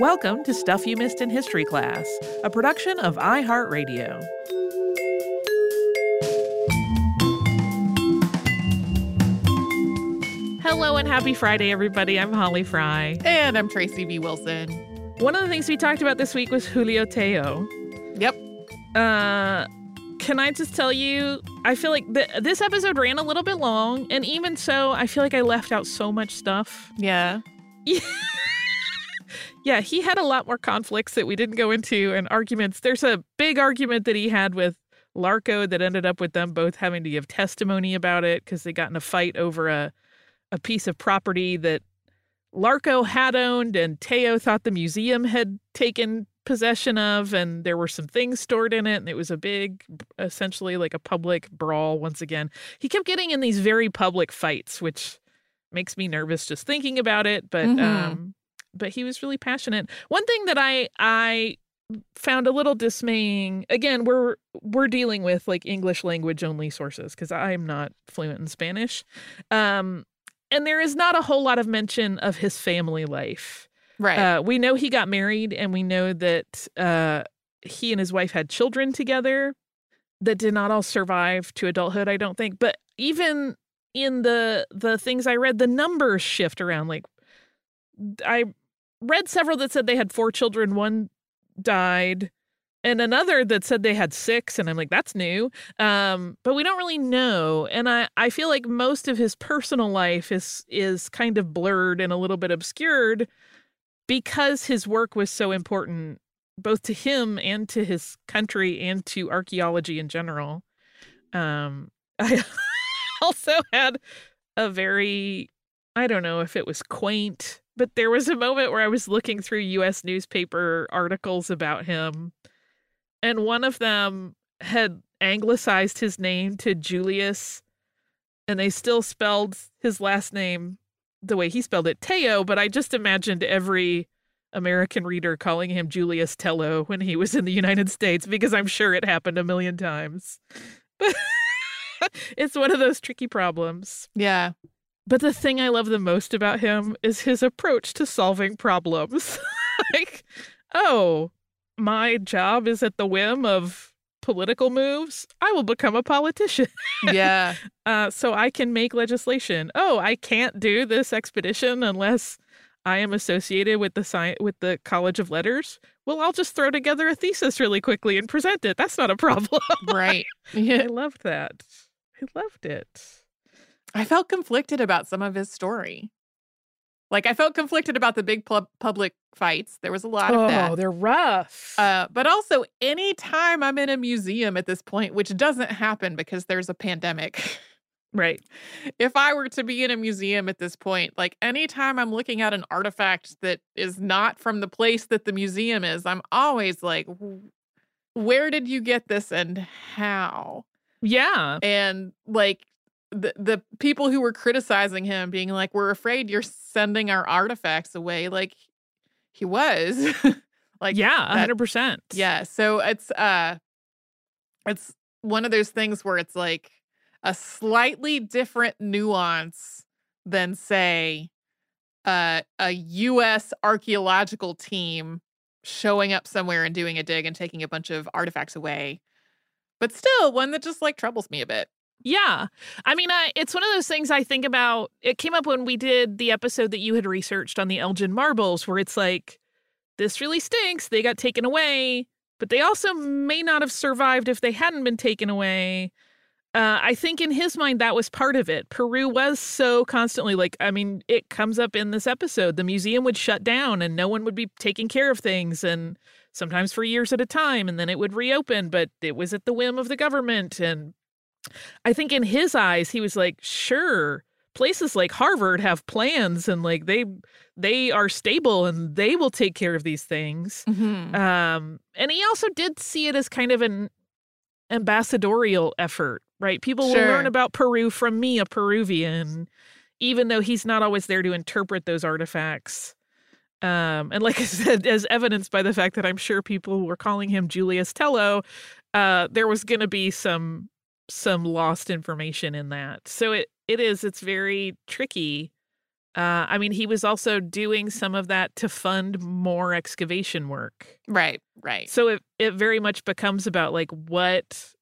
Welcome to Stuff You Missed in History Class, a production of iHeartRadio. Hello and happy Friday, everybody. I'm Holly Fry. And I'm Tracy B. Wilson. One of the things we talked about this week was Julio Tello. Yep. Uh, can I just tell you, I feel like th- this episode ran a little bit long, and even so, I feel like I left out so much stuff. Yeah. yeah, he had a lot more conflicts that we didn't go into and arguments. There's a big argument that he had with Larco that ended up with them both having to give testimony about it because they got in a fight over a a piece of property that Larco had owned and Tello thought the museum had taken possession of and there were some things stored in it and it was a big essentially like a public brawl once again. He kept getting in these very public fights which makes me nervous just thinking about it, but Mhm. um but he was really passionate. One thing that I I found a little dismaying again we're we're dealing with like english language only sources because i'm not fluent in spanish um and there is not a whole lot of mention of his family life Right. uh, we know he got married and we know that uh, he and his wife had children together that did not all survive to adulthood i don't think but even in the the things i read the numbers shift around like i read several that said they had four children one died and another that said they had six and i'm like that's new. Um but we don't really know and i i feel like most of his personal life is is kind of blurred and a little bit obscured because his work was so important both to him and to his country and to archaeology in general. Um i also had a very i don't know if it was quaint but there was a moment where i was looking through us newspaper articles about him and one of them had anglicized his name to julius and they still spelled his last name the way he spelled it tello but i just imagined every american reader calling him julius tello when he was in the united states because i'm sure it happened a million times but it's one of those tricky problems yeah. But the thing I love the most about him is his approach to solving problems. like, oh, my job is at the whim of political moves. I will become a politician Yeah. uh, so I can make legislation. Oh, I can't do this expedition unless I am associated with the sci- with the College of Letters. Well, I'll just throw together a thesis really quickly and present it. That's not a problem. right. Yeah. I loved that. I loved it. I felt conflicted about some of his story. Like I felt conflicted about the big pub- public fights. There was a lot of that. oh, they're rough. Uh, but also, anytime I'm in a museum at this point, which doesn't happen because there's a pandemic, right. if I were to be in a museum at this point, like anytime I'm looking at an artifact that is not from the place that the museum is, I'm always like, where did you get this and how? Yeah. And like the the people who were criticizing him being like, we're afraid you're sending our artifacts away. Like he was. like yeah, that- 100%. yeah. So it's uh it's one of those things where it's like a slightly different nuance than say uh, a US archaeological team showing up somewhere and doing a dig and taking a bunch of artifacts away. But still one that just like troubles me a bit. Yeah. I mean, it's one of those things I think about. It came up when we did the episode that you had researched on the Elgin marbles, where it's like, this really stinks. They got taken away, but they also may not have survived if they hadn't been taken away. Uh, I think in his mind, that was part of it. Peru was so constantly like, I mean, it comes up in this episode. The museum would shut down and no one would be taking care of things. And sometimes for years at a time. And then it would reopen, but it was at the whim of the government. And I think in his eyes, he was like, sure, places like Harvard have plans and like they they are stable and they will take care of these things. Um, and he also did see it as kind of an ambassadorial effort, right? People will learn about Peru from me, a Peruvian, even though he's not always there to interpret those artifacts. Um, and like I said, as evidenced by the fact that I'm sure people were calling him Julius Tello, uh, there was going to be some some lost information in that. So it it is it's very tricky Uh, I mean, he was also doing some of that to fund more excavation work. Right, right. So it, it very much becomes about like what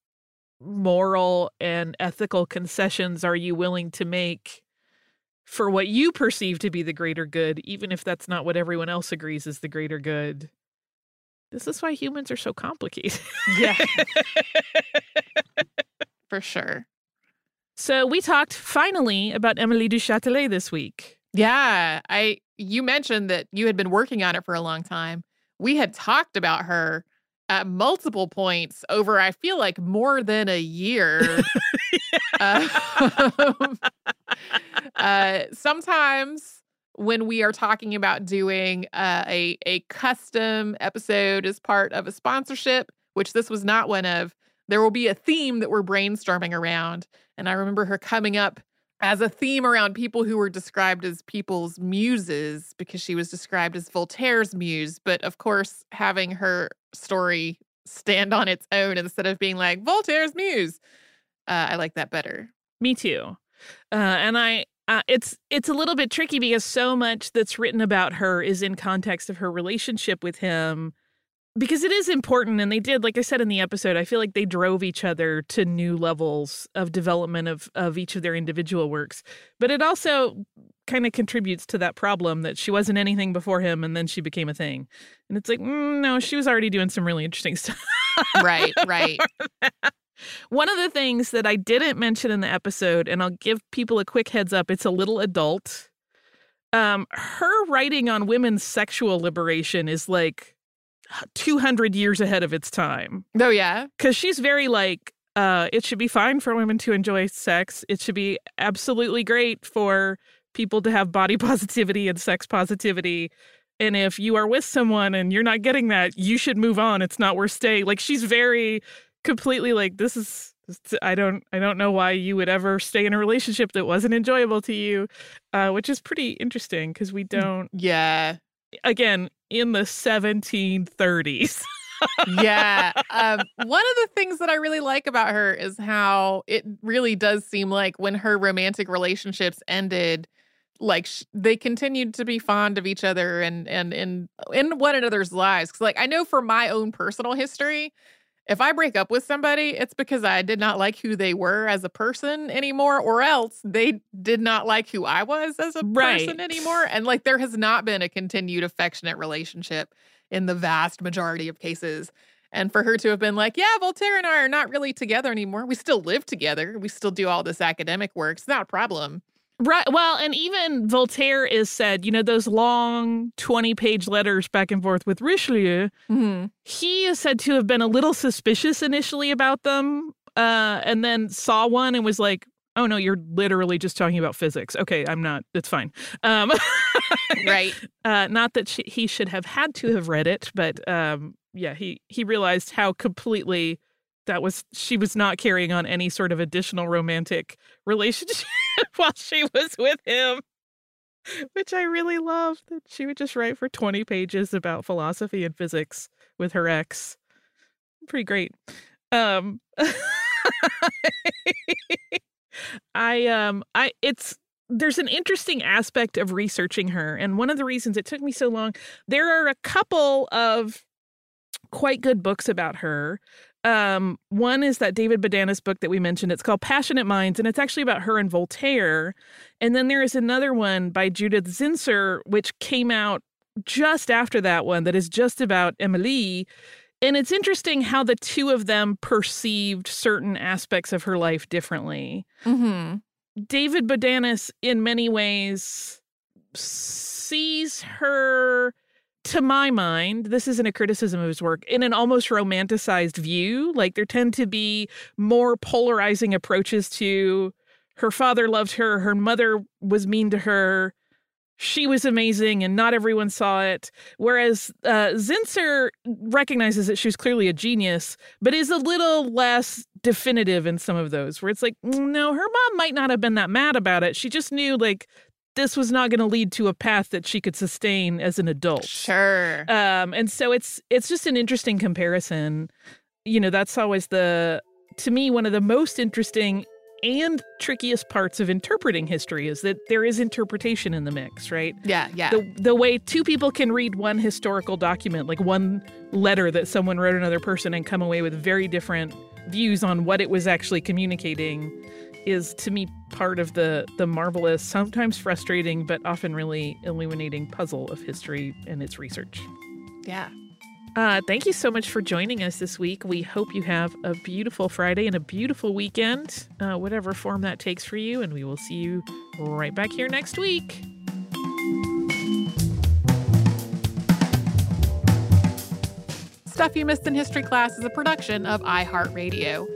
moral and ethical concessions are you willing to make for what you perceive to be the greater good, even if that's not what everyone else agrees is the greater good. This is why humans are so complicated. Yeah. For sure. So we talked finally about Emilie du Châtelet this week. Yeah, I you mentioned that you had been working on it for a long time. We had talked about her at multiple points over I feel like more than a year. uh, uh, sometimes when we are talking about doing uh, a a custom episode as part of a sponsorship, which this was not one of, there will be a theme that we're brainstorming around. And I remember her coming up as a theme around people who were described as people's muses because she was described as Voltaire's muse. But of course, having her story stand on its own instead of being like Voltaire's muse, uh, I like that better. Me too. Uh, and I, uh, it's it's a little bit tricky because so much that's written about her is in context of her relationship with him because it is important and they did like i said in the episode i feel like they drove each other to new levels of development of of each of their individual works. But it also kind of contributes to that problem that she wasn't anything before him and then she became a thing. And it's like mm, no she was already doing some really interesting stuff. Right right. One of the things that i didn't mention in the episode and i'll give people a quick heads up it's a little adult. Um her writing on women's sexual liberation is like 200 years ahead of its time. Oh, yeah. Because she's very like, uh, it should be fine for women to enjoy sex. It should be absolutely great for people to have body positivity and sex positivity. And if you are with someone and you're not getting that, you should move on. It's not worth staying. Like she's very completely like, this is I don't I don't know why you would ever stay in a relationship that wasn't enjoyable to you, uh, which is pretty interesting because we mm, don't. Yeah. Again, in the 1730s. yeah. Um, one of the things that I really like about her is how it really does seem like when her romantic relationships ended, like sh- they continued to be fond of each other and and in in one another's lives. Because like I know for my own personal history, if I break up with somebody, it's because I did not like who they were as a person anymore, or else they did not like who I was as a right. person anymore. And like there has not been a continued affectionate relationship in the vast majority of cases. And for her to have been like, yeah, Voltaire and I are not really together anymore. We still live together. We still do all this academic work. It's not a problem. Right. Well, and even Voltaire is said, you know, those long 20 page letters back and forth with Richelieu, mm-hmm. he is said to have been a little suspicious initially about them uh, and then saw one and was like, oh no, you're literally just talking about physics. Okay, I'm not, it's fine. Um, right. Uh, not that she, he should have had to have read it, but um, yeah, he, he realized how completely that was she was not carrying on any sort of additional romantic relationship while she was with him which i really love that she would just write for 20 pages about philosophy and physics with her ex. Pretty great. Um i um i it's there's an interesting aspect of researching her and one of the reasons it took me so long there are a couple of quite good books about her um, one is that David Bodanis book that we mentioned. It's called Passionate Minds, and it's actually about her and Voltaire. And then there is another one by Judith Zinsser, which came out just after that one, that is just about Emilie. And it's interesting how the two of them perceived certain aspects of her life differently. Mm-hmm. David Bodanis, in many ways, sees her to my mind, this isn't a criticism of his work, in an almost romanticized view. Like there tend to be more polarizing approaches to her father loved her, her mother was mean to her, she was amazing, and not everyone saw it. Whereas uh, Zinsser recognizes that she was clearly a genius, but is a little less definitive in some of those, where it's like, mm, no, her mom might not have been that mad about it. She just knew, like, this was not going to lead to a path that she could sustain as an adult. Sure. Um, and so it's it's just an interesting comparison. You know, that's always the to me one of the most interesting and trickiest parts of interpreting history is that there is interpretation in the mix, right? Yeah, yeah. The the way two people can read one historical document, like one letter that someone wrote another person and come away with very different views on what it was actually communicating is to me part of the the marvelous, sometimes frustrating, but often really illuminating puzzle of history and its research. yeah. Uh, thank you so much for joining us this week. We hope you have a beautiful Friday and a beautiful weekend, uh, whatever form that takes for you. And we will see you right back here next week. Stuff You Missed in History Class is a production of iHeartRadio.